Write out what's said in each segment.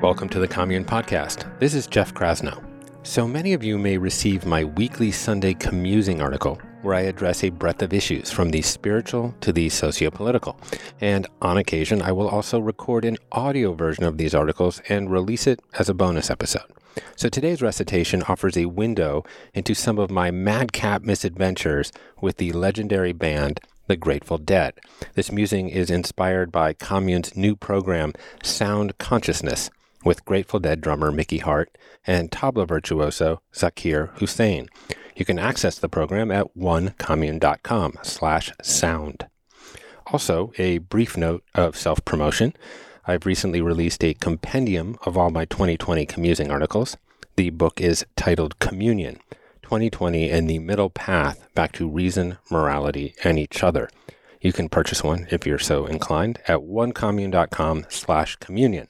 Welcome to the Commune Podcast. This is Jeff Krasno. So many of you may receive my weekly Sunday commusing article where I address a breadth of issues from the spiritual to the sociopolitical. And on occasion, I will also record an audio version of these articles and release it as a bonus episode. So today's recitation offers a window into some of my madcap misadventures with the legendary band the Grateful Dead. This musing is inspired by Commune's new program, Sound Consciousness, with Grateful Dead drummer Mickey Hart and tabla virtuoso Zakir Hussain. You can access the program at onecommune.com slash sound. Also, a brief note of self-promotion. I've recently released a compendium of all my 2020 commusing articles. The book is titled Communion, 2020 and the Middle Path Back to Reason, Morality, and Each Other. You can purchase one if you're so inclined at onecommune.com slash communion.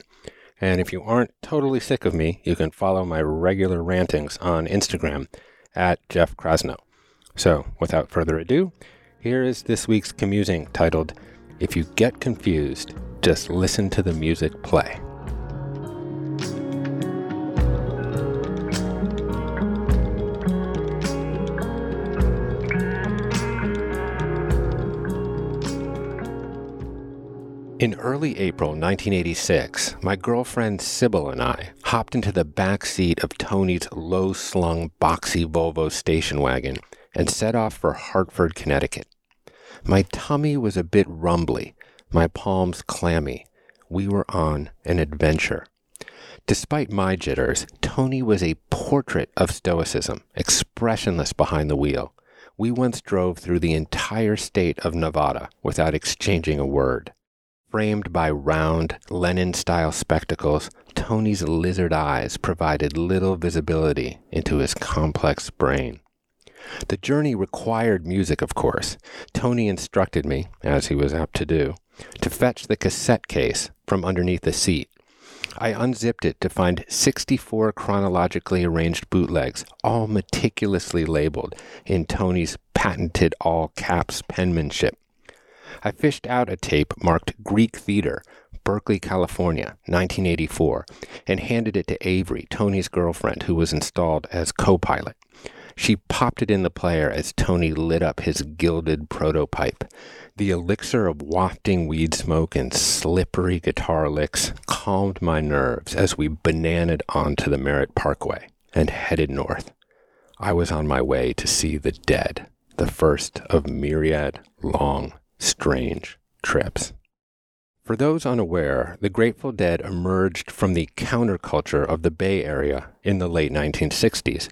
And if you aren't totally sick of me, you can follow my regular rantings on Instagram at Jeff Krasno. So, without further ado, here is this week's commusing titled, If You Get Confused, Just Listen to the Music Play. In early April 1986, my girlfriend Sybil and I hopped into the back seat of Tony's low slung, boxy Volvo station wagon and set off for Hartford, Connecticut. My tummy was a bit rumbly, my palms clammy. We were on an adventure. Despite my jitters, Tony was a portrait of stoicism, expressionless behind the wheel. We once drove through the entire state of Nevada without exchanging a word. Framed by round, Lenin style spectacles, Tony's lizard eyes provided little visibility into his complex brain. The journey required music, of course. Tony instructed me, as he was apt to do, to fetch the cassette case from underneath the seat. I unzipped it to find 64 chronologically arranged bootlegs, all meticulously labeled in Tony's patented all caps penmanship. I fished out a tape marked Greek Theater, Berkeley, California, 1984, and handed it to Avery, Tony's girlfriend, who was installed as co pilot. She popped it in the player as Tony lit up his gilded protopipe. The elixir of wafting weed smoke and slippery guitar licks calmed my nerves as we bananaed onto the Merritt Parkway and headed north. I was on my way to see the dead, the first of myriad long strange trips. For those unaware, the Grateful Dead emerged from the counterculture of the Bay Area in the late 1960s.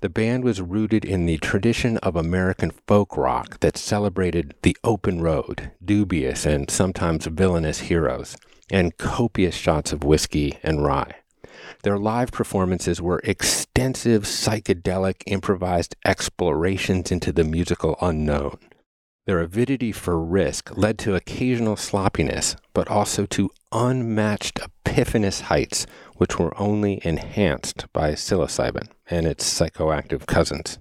The band was rooted in the tradition of American folk rock that celebrated the open road, dubious and sometimes villainous heroes, and copious shots of whiskey and rye. Their live performances were extensive psychedelic improvised explorations into the musical unknown. Their avidity for risk led to occasional sloppiness, but also to unmatched epiphanous heights, which were only enhanced by psilocybin and its psychoactive cousins.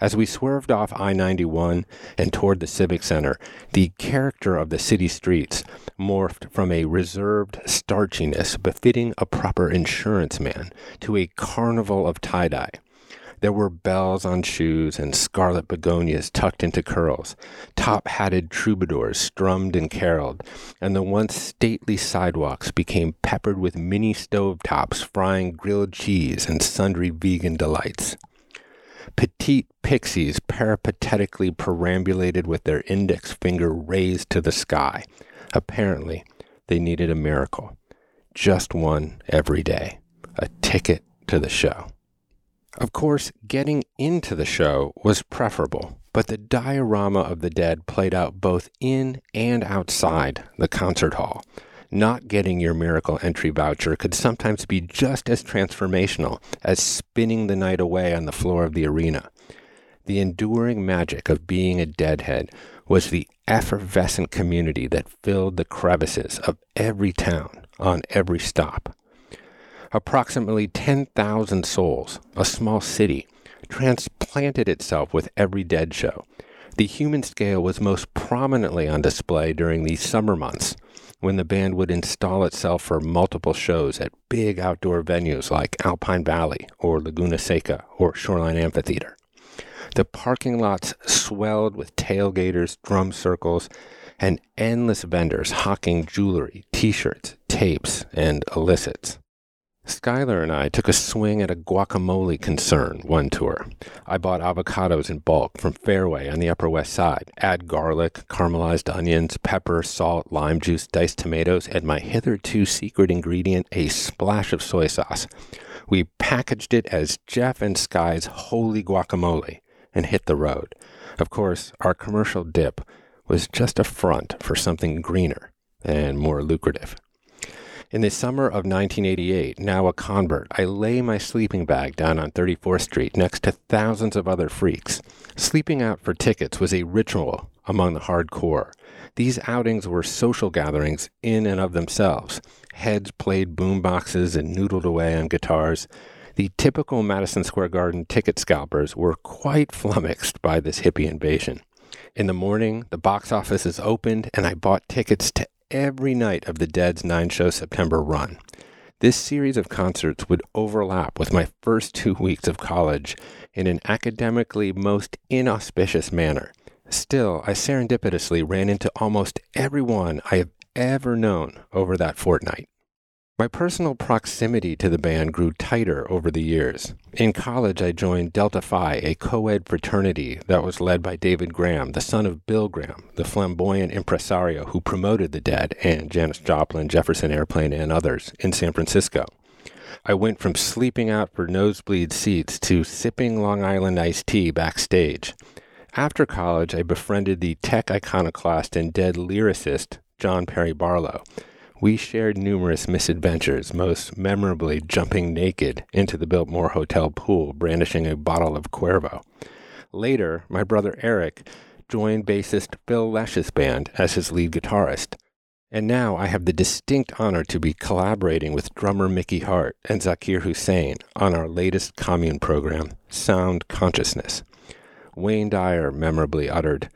As we swerved off I 91 and toward the Civic Center, the character of the city streets morphed from a reserved starchiness befitting a proper insurance man to a carnival of tie dye there were bells on shoes and scarlet begonias tucked into curls. Top hatted troubadours strummed and caroled, and the once stately sidewalks became peppered with mini stove tops frying grilled cheese and sundry vegan delights. Petite pixies peripatetically perambulated with their index finger raised to the sky. Apparently, they needed a miracle. Just one every day. A ticket to the show. Of course, getting into the show was preferable, but the diorama of the dead played out both in and outside the concert hall. Not getting your miracle entry voucher could sometimes be just as transformational as spinning the night away on the floor of the arena. The enduring magic of being a deadhead was the effervescent community that filled the crevices of every town on every stop approximately 10,000 souls, a small city, transplanted itself with every dead show. The human scale was most prominently on display during the summer months when the band would install itself for multiple shows at big outdoor venues like Alpine Valley or Laguna Seca or Shoreline Amphitheater. The parking lots swelled with tailgaters, drum circles, and endless vendors hawking jewelry, t shirts, tapes, and illicits. Skylar and I took a swing at a guacamole concern one tour. I bought avocados in bulk from Fairway on the Upper West Side. Add garlic, caramelized onions, pepper, salt, lime juice, diced tomatoes, and my hitherto secret ingredient, a splash of soy sauce. We packaged it as Jeff and Sky's holy guacamole and hit the road. Of course, our commercial dip was just a front for something greener and more lucrative. In the summer of 1988, now a convert, I lay my sleeping bag down on 34th Street next to thousands of other freaks. Sleeping out for tickets was a ritual among the hardcore. These outings were social gatherings in and of themselves. Heads played boomboxes and noodled away on guitars. The typical Madison Square Garden ticket scalpers were quite flummoxed by this hippie invasion. In the morning, the box office is opened, and I bought tickets to every night of the Dead's nine show September run. This series of concerts would overlap with my first two weeks of college in an academically most inauspicious manner. Still, I serendipitously ran into almost everyone I have ever known over that fortnight. My personal proximity to the band grew tighter over the years. In college, I joined Delta Phi, a co ed fraternity that was led by David Graham, the son of Bill Graham, the flamboyant impresario who promoted the Dead and Janis Joplin, Jefferson Airplane, and others in San Francisco. I went from sleeping out for nosebleed seats to sipping Long Island iced tea backstage. After college, I befriended the tech iconoclast and dead lyricist John Perry Barlow we shared numerous misadventures, most memorably jumping naked into the Biltmore Hotel pool, brandishing a bottle of Cuervo. Later, my brother Eric joined bassist Phil Lesh's band as his lead guitarist. And now I have the distinct honor to be collaborating with drummer Mickey Hart and Zakir Hussain on our latest commune program, Sound Consciousness. Wayne Dyer memorably uttered,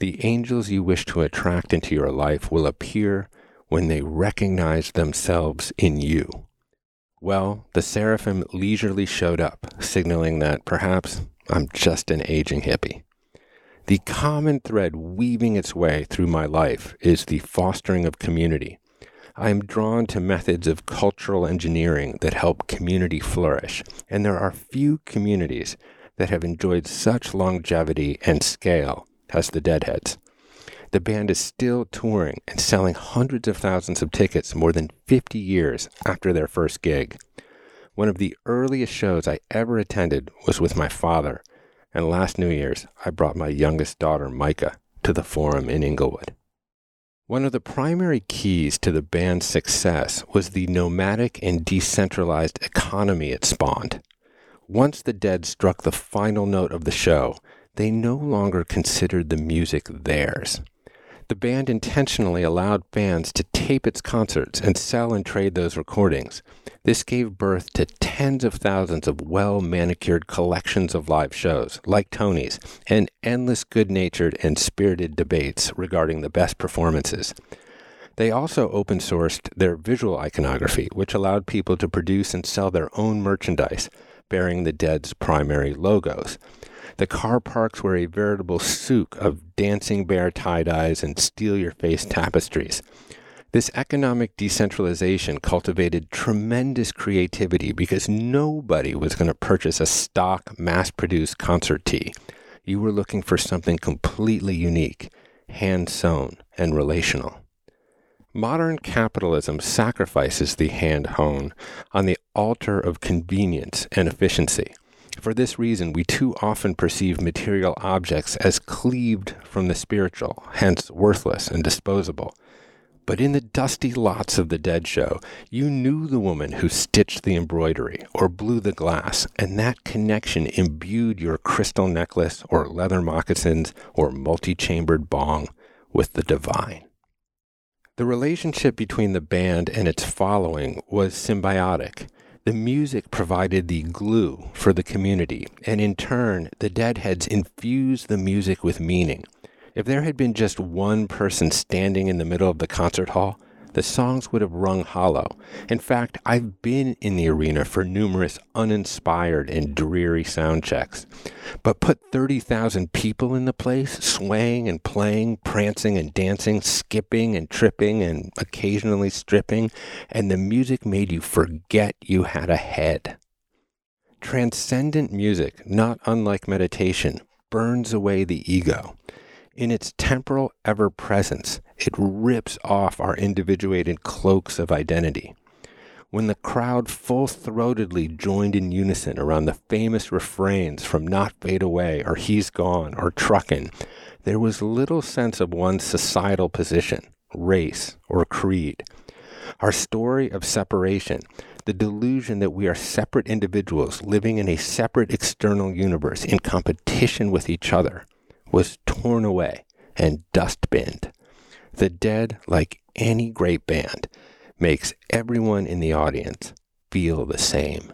The angels you wish to attract into your life will appear when they recognize themselves in you. Well, the seraphim leisurely showed up, signaling that perhaps I'm just an aging hippie. The common thread weaving its way through my life is the fostering of community. I am drawn to methods of cultural engineering that help community flourish, and there are few communities that have enjoyed such longevity and scale as the Deadheads. The band is still touring and selling hundreds of thousands of tickets more than 50 years after their first gig. One of the earliest shows I ever attended was with my father, and last New Year's I brought my youngest daughter, Micah, to the Forum in Inglewood. One of the primary keys to the band's success was the nomadic and decentralized economy it spawned. Once the Dead struck the final note of the show, they no longer considered the music theirs. The band intentionally allowed fans to tape its concerts and sell and trade those recordings. This gave birth to tens of thousands of well manicured collections of live shows, like Tony's, and endless good natured and spirited debates regarding the best performances. They also open sourced their visual iconography, which allowed people to produce and sell their own merchandise bearing the Dead's primary logos. The car parks were a veritable souk of dancing bear tie dyes and steal your face tapestries. This economic decentralization cultivated tremendous creativity because nobody was going to purchase a stock, mass produced concert tee. You were looking for something completely unique, hand sewn, and relational. Modern capitalism sacrifices the hand hewn on the altar of convenience and efficiency. For this reason, we too often perceive material objects as cleaved from the spiritual, hence worthless and disposable. But in the dusty lots of the Dead Show, you knew the woman who stitched the embroidery or blew the glass, and that connection imbued your crystal necklace or leather moccasins or multi chambered bong with the divine. The relationship between the band and its following was symbiotic. The music provided the glue for the community, and in turn, the Deadheads infused the music with meaning. If there had been just one person standing in the middle of the concert hall, the songs would have rung hollow. In fact, I've been in the arena for numerous uninspired and dreary sound checks. But put 30,000 people in the place, swaying and playing, prancing and dancing, skipping and tripping and occasionally stripping, and the music made you forget you had a head. Transcendent music, not unlike meditation, burns away the ego. In its temporal ever presence, it rips off our individuated cloaks of identity. When the crowd full throatedly joined in unison around the famous refrains from Not Fade Away or He's Gone or Truckin', there was little sense of one's societal position, race, or creed. Our story of separation, the delusion that we are separate individuals living in a separate external universe in competition with each other, was torn away and dustbinned. The Dead, like any great band, makes everyone in the audience feel the same.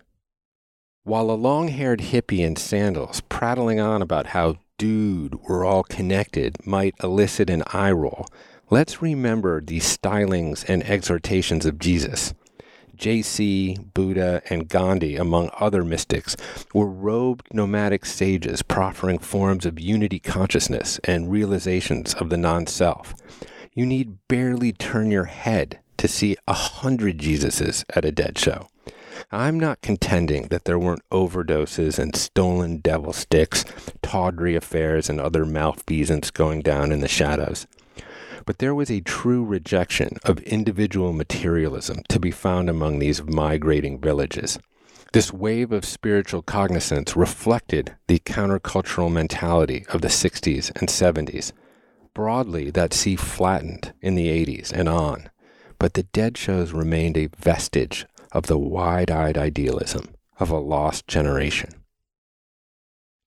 While a long haired hippie in sandals prattling on about how, dude, we're all connected might elicit an eye roll, let's remember the stylings and exhortations of Jesus. J.C., Buddha, and Gandhi, among other mystics, were robed nomadic sages proffering forms of unity consciousness and realizations of the non self. You need barely turn your head to see a hundred Jesuses at a dead show. I'm not contending that there weren't overdoses and stolen devil sticks, tawdry affairs, and other malfeasance going down in the shadows. But there was a true rejection of individual materialism to be found among these migrating villages. This wave of spiritual cognizance reflected the countercultural mentality of the 60s and 70s. Broadly, that sea flattened in the 80s and on, but the dead shows remained a vestige of the wide eyed idealism of a lost generation.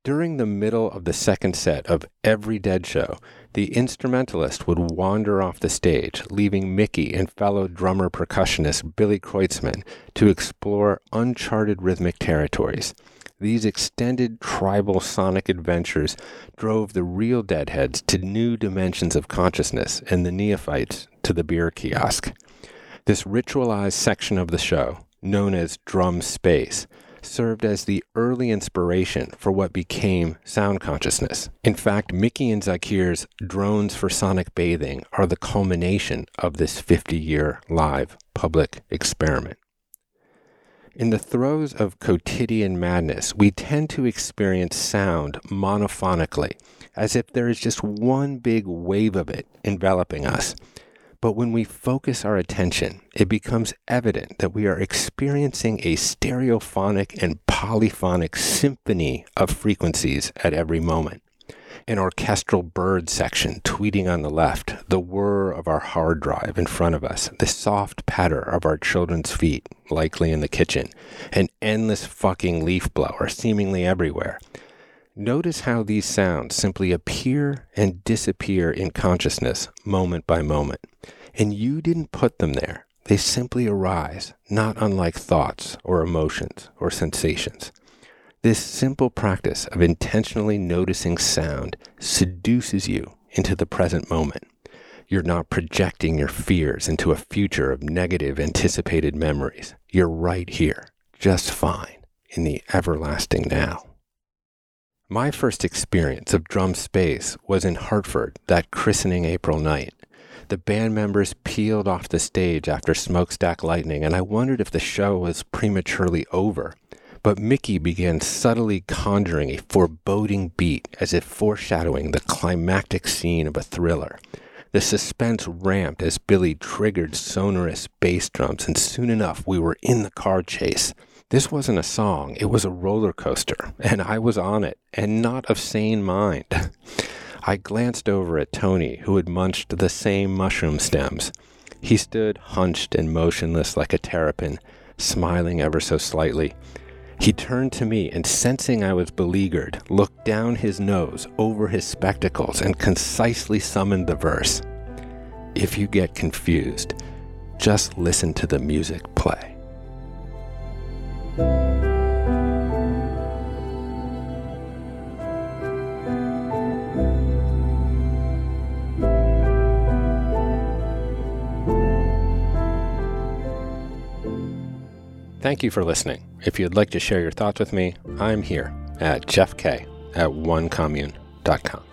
During the middle of the second set of every Dead show, the instrumentalist would wander off the stage, leaving Mickey and fellow drummer percussionist Billy Kreutzmann to explore uncharted rhythmic territories. These extended tribal sonic adventures drove the real Deadheads to new dimensions of consciousness and the neophytes to the beer kiosk. This ritualized section of the show, known as drum space, served as the early inspiration for what became sound consciousness. In fact, Mickey and Zakir's Drones for Sonic Bathing are the culmination of this 50 year live public experiment. In the throes of quotidian madness, we tend to experience sound monophonically, as if there is just one big wave of it enveloping us. But when we focus our attention, it becomes evident that we are experiencing a stereophonic and polyphonic symphony of frequencies at every moment. An orchestral bird section tweeting on the left, the whir of our hard drive in front of us, the soft patter of our children's feet, likely in the kitchen, an endless fucking leaf blower seemingly everywhere. Notice how these sounds simply appear and disappear in consciousness moment by moment. And you didn't put them there. They simply arise, not unlike thoughts or emotions or sensations. This simple practice of intentionally noticing sound seduces you into the present moment. You're not projecting your fears into a future of negative anticipated memories. You're right here, just fine, in the everlasting now. My first experience of drum space was in Hartford that christening April night. The band members peeled off the stage after Smokestack Lightning, and I wondered if the show was prematurely over. But Mickey began subtly conjuring a foreboding beat as if foreshadowing the climactic scene of a thriller. The suspense ramped as Billy triggered sonorous bass drums, and soon enough we were in the car chase. This wasn't a song, it was a roller coaster, and I was on it, and not of sane mind. I glanced over at Tony, who had munched the same mushroom stems. He stood hunched and motionless like a terrapin, smiling ever so slightly. He turned to me and, sensing I was beleaguered, looked down his nose over his spectacles and concisely summoned the verse If you get confused, just listen to the music play. Thank you for listening. If you'd like to share your thoughts with me, I'm here at Jeff K at onecommune.com.